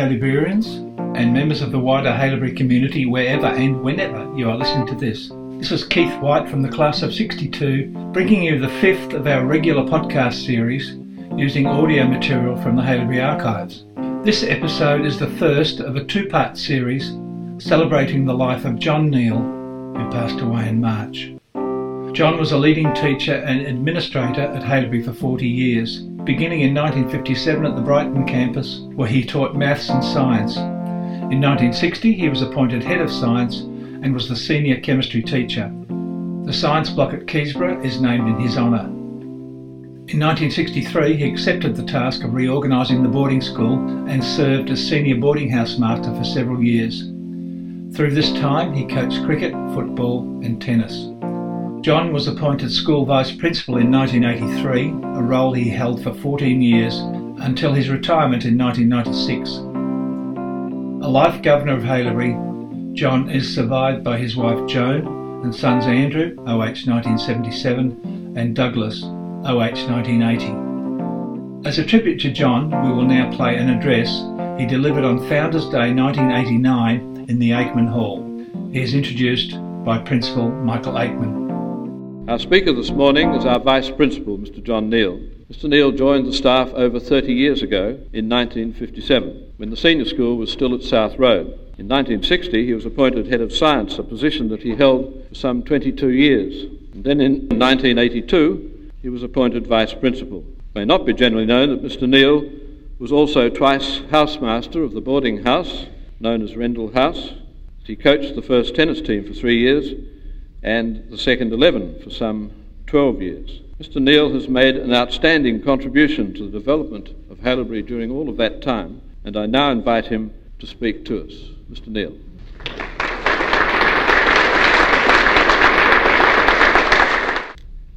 Haileyburyans and members of the wider Haileybury community wherever and whenever you are listening to this. This is Keith White from the class of 62, bringing you the fifth of our regular podcast series using audio material from the Haileybury archives. This episode is the first of a two part series celebrating the life of John Neal, who passed away in March. John was a leading teacher and administrator at Haileybury for 40 years, beginning in 1957 at the Brighton campus, where he taught maths and science. In 1960, he was appointed head of science and was the senior chemistry teacher. The science block at Keysborough is named in his honour. In 1963, he accepted the task of reorganising the boarding school and served as senior boarding house master for several years. Through this time, he coached cricket, football, and tennis. John was appointed school vice principal in 1983, a role he held for 14 years until his retirement in 1996. A life governor of Haileybury, John is survived by his wife Joan and sons Andrew, OH 1977, and Douglas, OH 1980. As a tribute to John, we will now play an address he delivered on Founders Day 1989 in the Aikman Hall. He is introduced by Principal Michael Aikman. Our speaker this morning is our Vice Principal, Mr. John Neal. Mr. Neal joined the staff over 30 years ago in 1957, when the senior school was still at South Road. In 1960, he was appointed Head of Science, a position that he held for some 22 years. And then in 1982, he was appointed Vice Principal. It may not be generally known that Mr. Neal was also twice housemaster of the boarding house known as Rendall House. He coached the first tennis team for three years and the second 11 for some 12 years. Mr. Neal has made an outstanding contribution to the development of Haileybury during all of that time, and I now invite him to speak to us. Mr. Neal.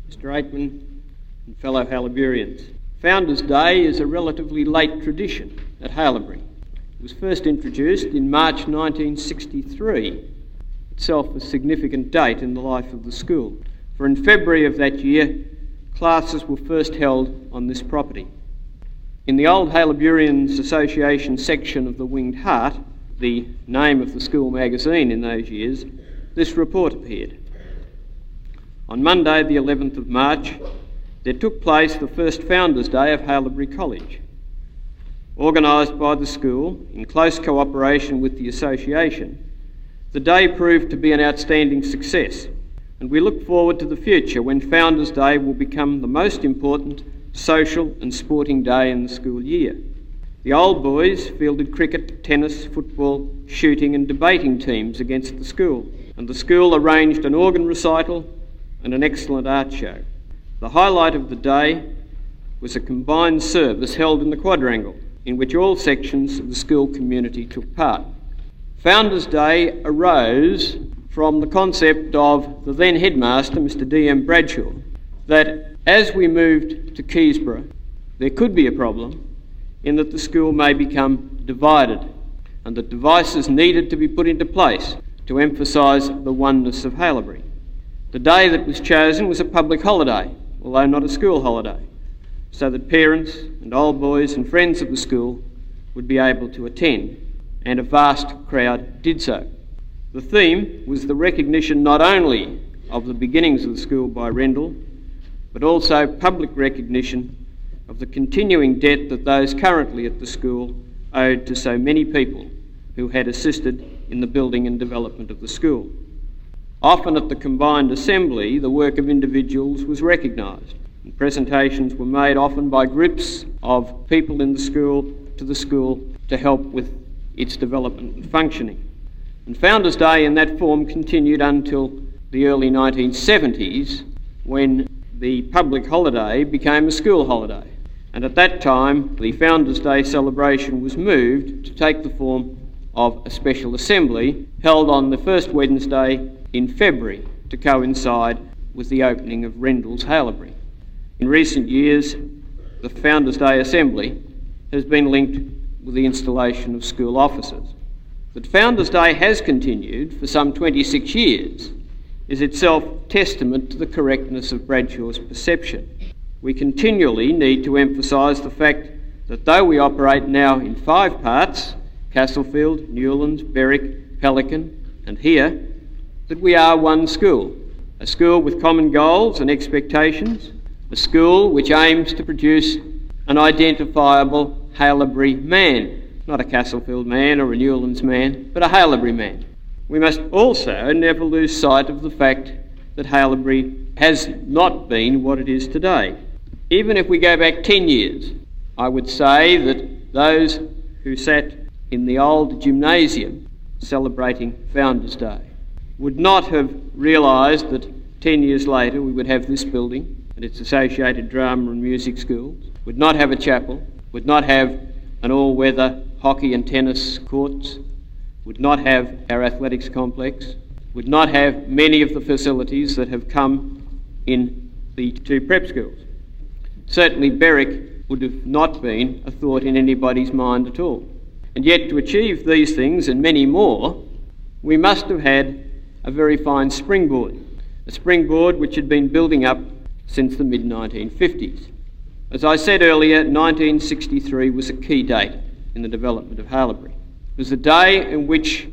Mr. Aikman and fellow Haileyburyans. Founders Day is a relatively late tradition at Haileybury. It was first introduced in March 1963 itself a significant date in the life of the school. For in February of that year, classes were first held on this property. In the old Haileyburyans Association section of the Winged Hart, the name of the school magazine in those years, this report appeared. On Monday, the 11th of March, there took place the first Founders' Day of Haileybury College. Organised by the school in close cooperation with the association, the day proved to be an outstanding success, and we look forward to the future when Founders Day will become the most important social and sporting day in the school year. The old boys fielded cricket, tennis, football, shooting, and debating teams against the school, and the school arranged an organ recital and an excellent art show. The highlight of the day was a combined service held in the quadrangle, in which all sections of the school community took part. Founders Day arose from the concept of the then headmaster, Mr. D.M. Bradshaw, that as we moved to Keysborough, there could be a problem in that the school may become divided and that devices needed to be put into place to emphasise the oneness of Haileybury. The day that was chosen was a public holiday, although not a school holiday, so that parents and old boys and friends of the school would be able to attend and a vast crowd did so. The theme was the recognition not only of the beginnings of the school by Rendall, but also public recognition of the continuing debt that those currently at the school owed to so many people who had assisted in the building and development of the school. Often at the combined assembly, the work of individuals was recognised. And presentations were made often by groups of people in the school to the school to help with its development and functioning. And Founders Day in that form continued until the early 1970s when the public holiday became a school holiday. And at that time, the Founders Day celebration was moved to take the form of a special assembly held on the first Wednesday in February to coincide with the opening of Rendall's Haileybury. In recent years, the Founders Day Assembly has been linked with the installation of school officers. That Founders Day has continued for some 26 years is itself testament to the correctness of Bradshaw's perception. We continually need to emphasise the fact that though we operate now in five parts, Castlefield, Newlands, Berwick, Pelican, and here, that we are one school, a school with common goals and expectations, a school which aims to produce an identifiable Haileybury man, not a Castlefield man or a Newlands man, but a Haileybury man. We must also never lose sight of the fact that Haileybury has not been what it is today. Even if we go back 10 years, I would say that those who sat in the old gymnasium celebrating Founders Day would not have realised that 10 years later we would have this building and its associated drama and music schools, would not have a chapel, would not have an all weather hockey and tennis courts, would not have our athletics complex, would not have many of the facilities that have come in the two prep schools. Certainly, Berwick would have not been a thought in anybody's mind at all. And yet, to achieve these things and many more, we must have had a very fine springboard, a springboard which had been building up since the mid 1950s. As I said earlier, 1963 was a key date in the development of Haileybury. It was the day in which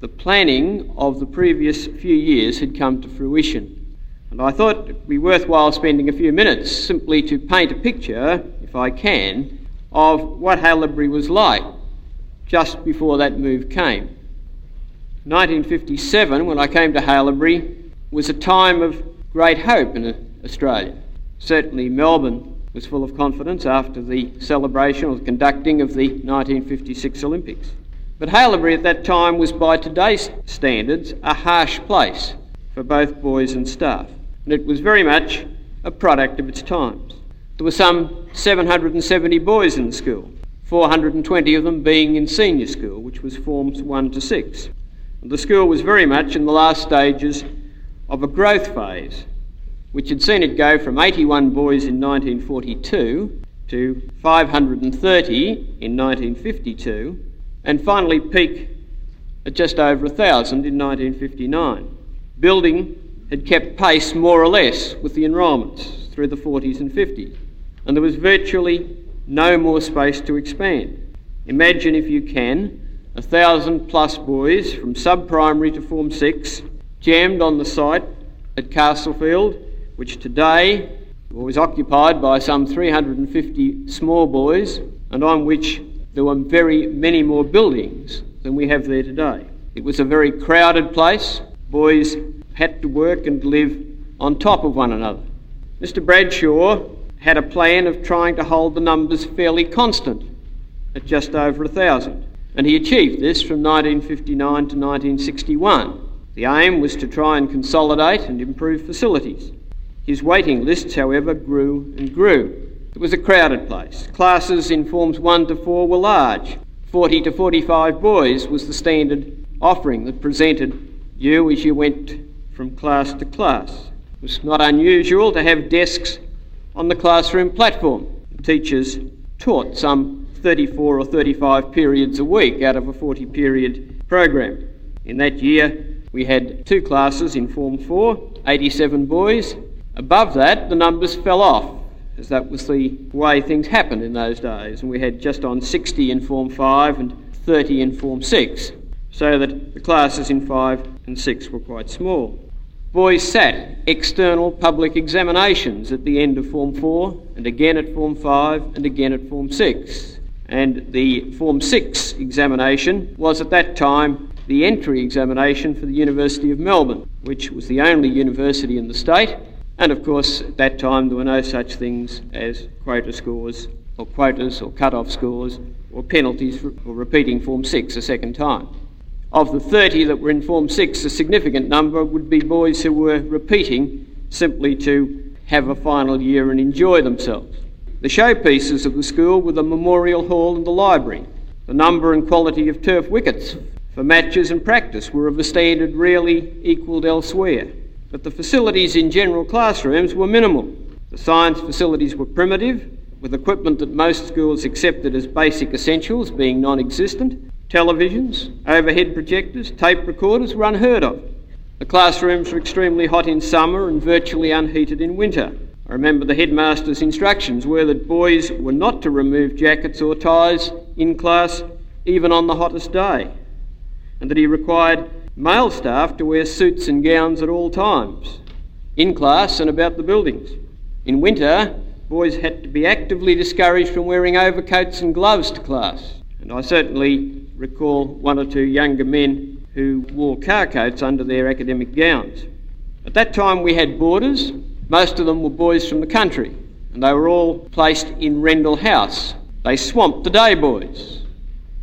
the planning of the previous few years had come to fruition. And I thought it would be worthwhile spending a few minutes simply to paint a picture, if I can, of what Haileybury was like just before that move came. 1957, when I came to Haileybury, was a time of great hope in Australia. Certainly, Melbourne was full of confidence after the celebration or the conducting of the 1956 Olympics. But Haileybury at that time was, by today's standards, a harsh place for both boys and staff, and it was very much a product of its times. There were some 770 boys in the school, 420 of them being in senior school, which was forms 1 to 6. And the school was very much in the last stages of a growth phase, which had seen it go from 81 boys in 1942 to 530 in 1952, and finally peak at just over 1,000 in 1959. Building had kept pace more or less with the enrolments through the 40s and 50s, and there was virtually no more space to expand. Imagine, if you can, a thousand plus boys from sub primary to Form 6 jammed on the site at Castlefield, which today was occupied by some 350 small boys, and on which there were very many more buildings than we have there today. It was a very crowded place. Boys had to work and live on top of one another. Mr. Bradshaw had a plan of trying to hold the numbers fairly constant at just over a thousand, and he achieved this from 1959 to 1961. The aim was to try and consolidate and improve facilities. His waiting lists, however, grew and grew. It was a crowded place. Classes in Forms 1 to 4 were large. 40 to 45 boys was the standard offering that presented you as you went from class to class. It was not unusual to have desks on the classroom platform. Teachers taught some 34 or 35 periods a week out of a 40 period program. In that year, we had two classes in Form 4, 87 boys. Above that, the numbers fell off as that was the way things happened in those days. And we had just on 60 in Form 5 and 30 in Form 6, so that the classes in 5 and 6 were quite small. Boys sat external public examinations at the end of Form 4, and again at Form 5, and again at Form 6. And the Form 6 examination was at that time the entry examination for the University of Melbourne, which was the only university in the state and of course, at that time, there were no such things as quota scores, or quotas, or cut-off scores, or penalties for, repeating Form 6 a second time. Of the 30 that were in Form 6, a significant number would be boys who were repeating simply to have a final year and enjoy themselves. The showpieces of the school were the memorial hall and the library. The number and quality of turf wickets for matches and practice were of a standard rarely equalled elsewhere but the facilities in general classrooms were minimal. The science facilities were primitive, with equipment that most schools accepted as basic essentials being non existent. Televisions, overhead projectors, tape recorders were unheard of. The classrooms were extremely hot in summer and virtually unheated in winter. I remember the headmaster's instructions were that boys were not to remove jackets or ties in class even on the hottest day, and that he required male staff to wear suits and gowns at all times, in class and about the buildings. In winter, boys had to be actively discouraged from wearing overcoats and gloves to class, and I certainly recall one or two younger men who wore car coats under their academic gowns. At that time, we had boarders. Most of them were boys from the country, and they were all placed in Rendall House. They swamped the day boys.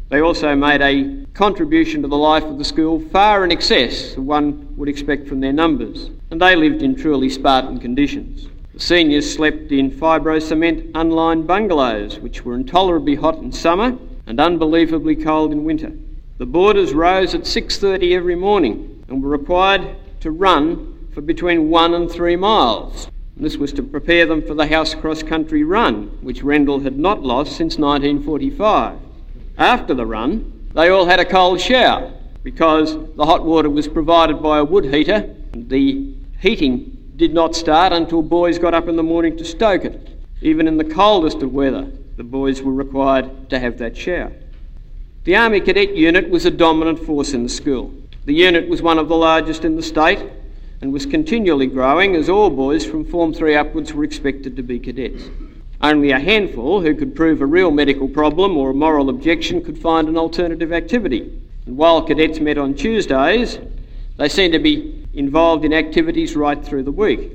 They also made a contribution to the life of the school far in excess of one would expect from their numbers, and they lived in truly Spartan conditions. The seniors slept in fibro cement unlined bungalows, which were intolerably hot in summer and unbelievably cold in winter. The boarders rose at 6:30 every morning and were required to run for between one and three miles. And this was to prepare them for the house cross country run, which Rendall had not lost since 1945. After the run, they all had a cold shower because the hot water was provided by a wood heater. The heating did not start until boys got up in the morning to stoke it. Even in the coldest of weather, the boys were required to have that shower. The Army Cadet Unit was a dominant force in the school. The unit was one of the largest in the state and was continually growing as all boys from Form 3 upwards were expected to be cadets. Only a handful who could prove a real medical problem or a moral objection could find an alternative activity. And while cadets met on Tuesdays, they seemed to be involved in activities right through the week.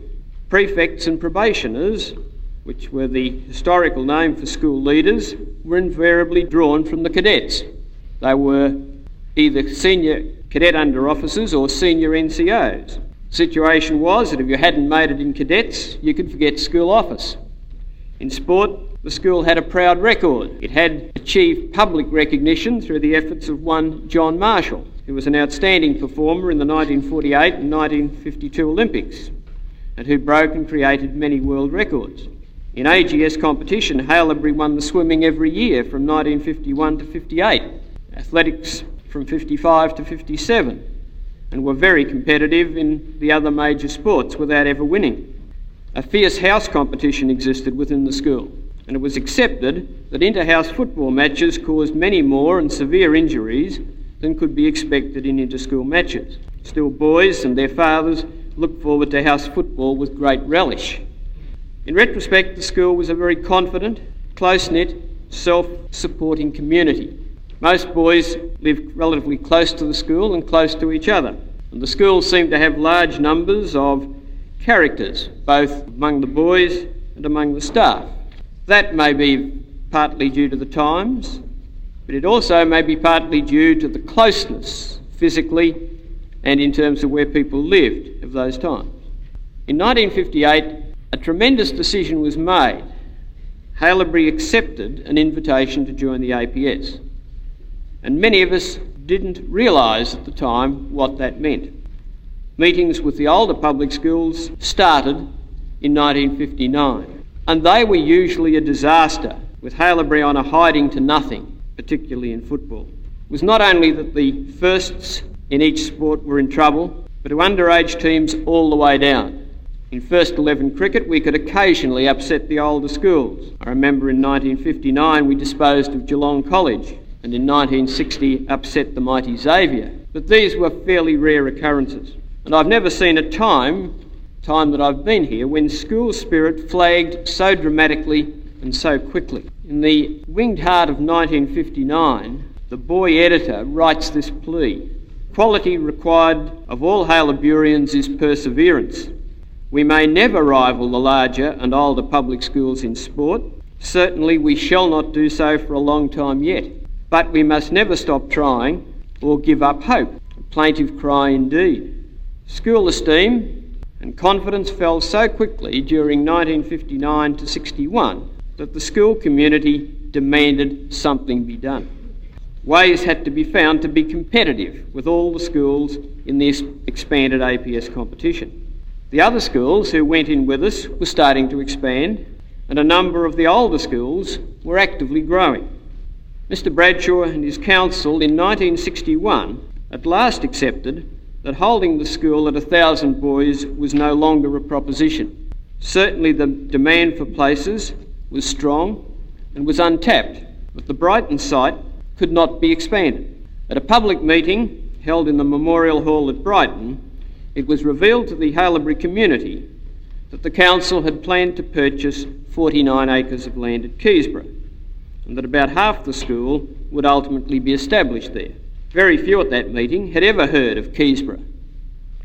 Prefects and probationers, which were the historical name for school leaders, were invariably drawn from the cadets. They were either senior cadet under officers or senior NCOs The situation was that if you hadn't made it in cadets, you could forget school office. In sport, the school had a proud record. It had achieved public recognition through the efforts of one John Marshall, who was an outstanding performer in the 1948 and 1952 Olympics, and who broke and created many world records. In AGS competition, Haileybury won the swimming every year from 1951 to 58, athletics from 55 to 57, and were very competitive in the other major sports without ever winning. A fierce house competition existed within the school, and it was accepted that inter-house football matches caused many more and severe injuries than could be expected in inter-school matches. Still, boys and their fathers looked forward to house football with great relish. In retrospect, the school was a very confident, close knit, self supporting community most boys lived relatively close to the school and close to each other. And the school seemed to have large numbers of characters, both among the boys and among the staff. That may be partly due to the times, but it also may be partly due to the closeness, physically and in terms of where people lived of those times. In 1958, a tremendous decision was made. Haileybury accepted an invitation to join the APS and many of us didn't realise at the time what that meant. Meetings with the older public schools started in 1959, and they were usually a disaster, with Haileybury on a hiding to nothing, particularly in football. It was not only that the firsts in each sport were in trouble, but to underage teams all the way down. In first 11 cricket, we could occasionally upset the older schools. I remember in 1959 we disposed of Geelong College and in 1960 upset the mighty Xavier. But these were fairly rare occurrences. And I've never seen a time, time that I've been here, when school spirit flagged so dramatically and so quickly. In the Winged Heart of 1959, the boy editor writes this plea Quality required of all Haileyburyans is perseverance. We may never rival the larger and older public schools in sport. Certainly, we shall not do so for a long time yet. But we must never stop trying or give up hope. A plaintive cry indeed. School esteem and confidence fell so quickly during 1959 to 61 that the school community demanded something be done. Ways had to be found to be competitive with all the schools in this expanded APS competition. The other schools who went in with us were starting to expand, and a number of the older schools were actively growing. Mr. Bradshaw and his council in 1961 at last accepted that holding the school at a thousand boys was no longer a proposition. Certainly, the demand for places was strong and was untapped, but the Brighton site could not be expanded. At a public meeting held in the Memorial Hall at Brighton, it was revealed to the Haileybury community that the council had planned to purchase 49 acres of land at Keysborough and that about half the school would ultimately be established there. Very few at that meeting had ever heard of Keysborough,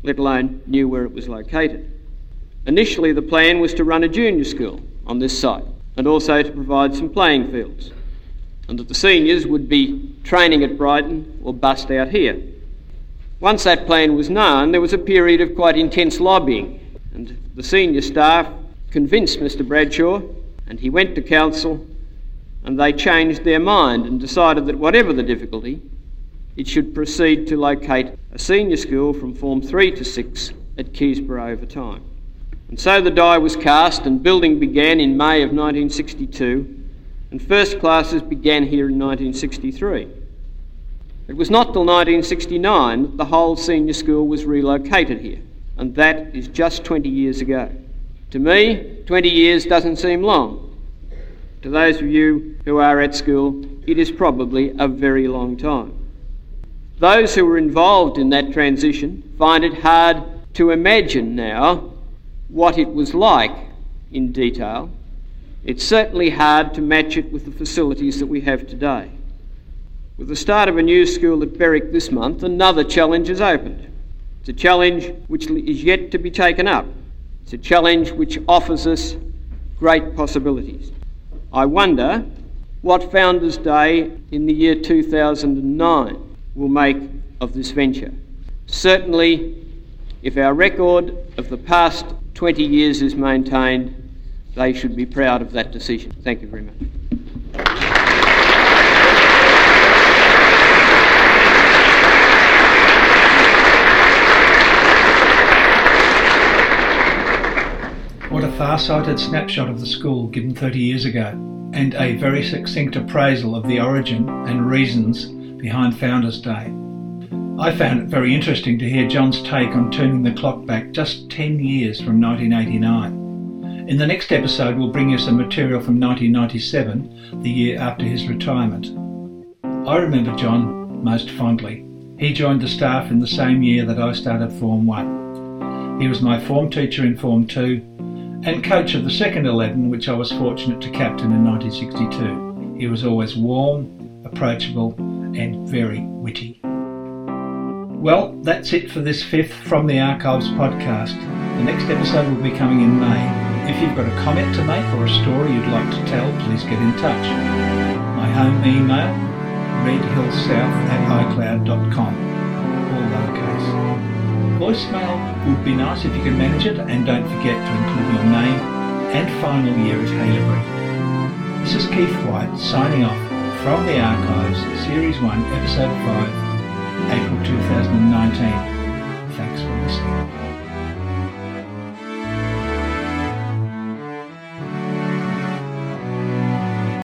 let alone knew where it was located. Initially, the plan was to run a junior school on this site and also to provide some playing fields, and that the seniors would be training at Brighton or bust out here. Once that plan was known, there was a period of quite intense lobbying, and the senior staff convinced Mr. Bradshaw, and he went to council, and they changed their mind and decided that whatever the difficulty, it should proceed to locate a senior school from Form 3 to 6 at Keysborough over time. And so the die was cast, and building began in May of 1962, and first classes began here in 1963. It was not till 1969 that the whole senior school was relocated here, and that is just 20 years ago. To me, 20 years doesn't seem long. To those of you who are at school, it is probably a very long time. Those who were involved in that transition find it hard to imagine now what it was like in detail. It's certainly hard to match it with the facilities that we have today. With the start of a new school at Berwick this month, another challenge has opened. It's a challenge which is yet to be taken up. It's a challenge which offers us great possibilities. I wonder what Founders Day in the year 2009 will make of this venture. Certainly, if our record of the past 20 years is maintained, they should be proud of that decision. Thank you very much. What a far-sighted snapshot of the school given 30 years ago, and a very succinct appraisal of the origin and reasons behind Founders Day. I found it very interesting to hear John's take on turning the clock back just 10 years from 1989. In the next episode, we'll bring you some material from 1997, the year after his retirement. I remember John most fondly. He joined the staff in the same year that I started Form 1. He was my form teacher in Form 2 and coach of the second 11, which I was fortunate to captain in 1962. He was always warm, approachable, and very witty. Well, that's it for this fifth From the Archives podcast. The next episode will be coming in May. If you've got a comment to make or a story you'd like to tell, please get in touch. My home email, redhillsouth at icloud.com, all lowercase. Voicemail would be nice if you can manage it, and don't forget to include your name and final year at Haileybury. This is Keith White signing off from the Archives, Series 1, Episode 5, April 2019.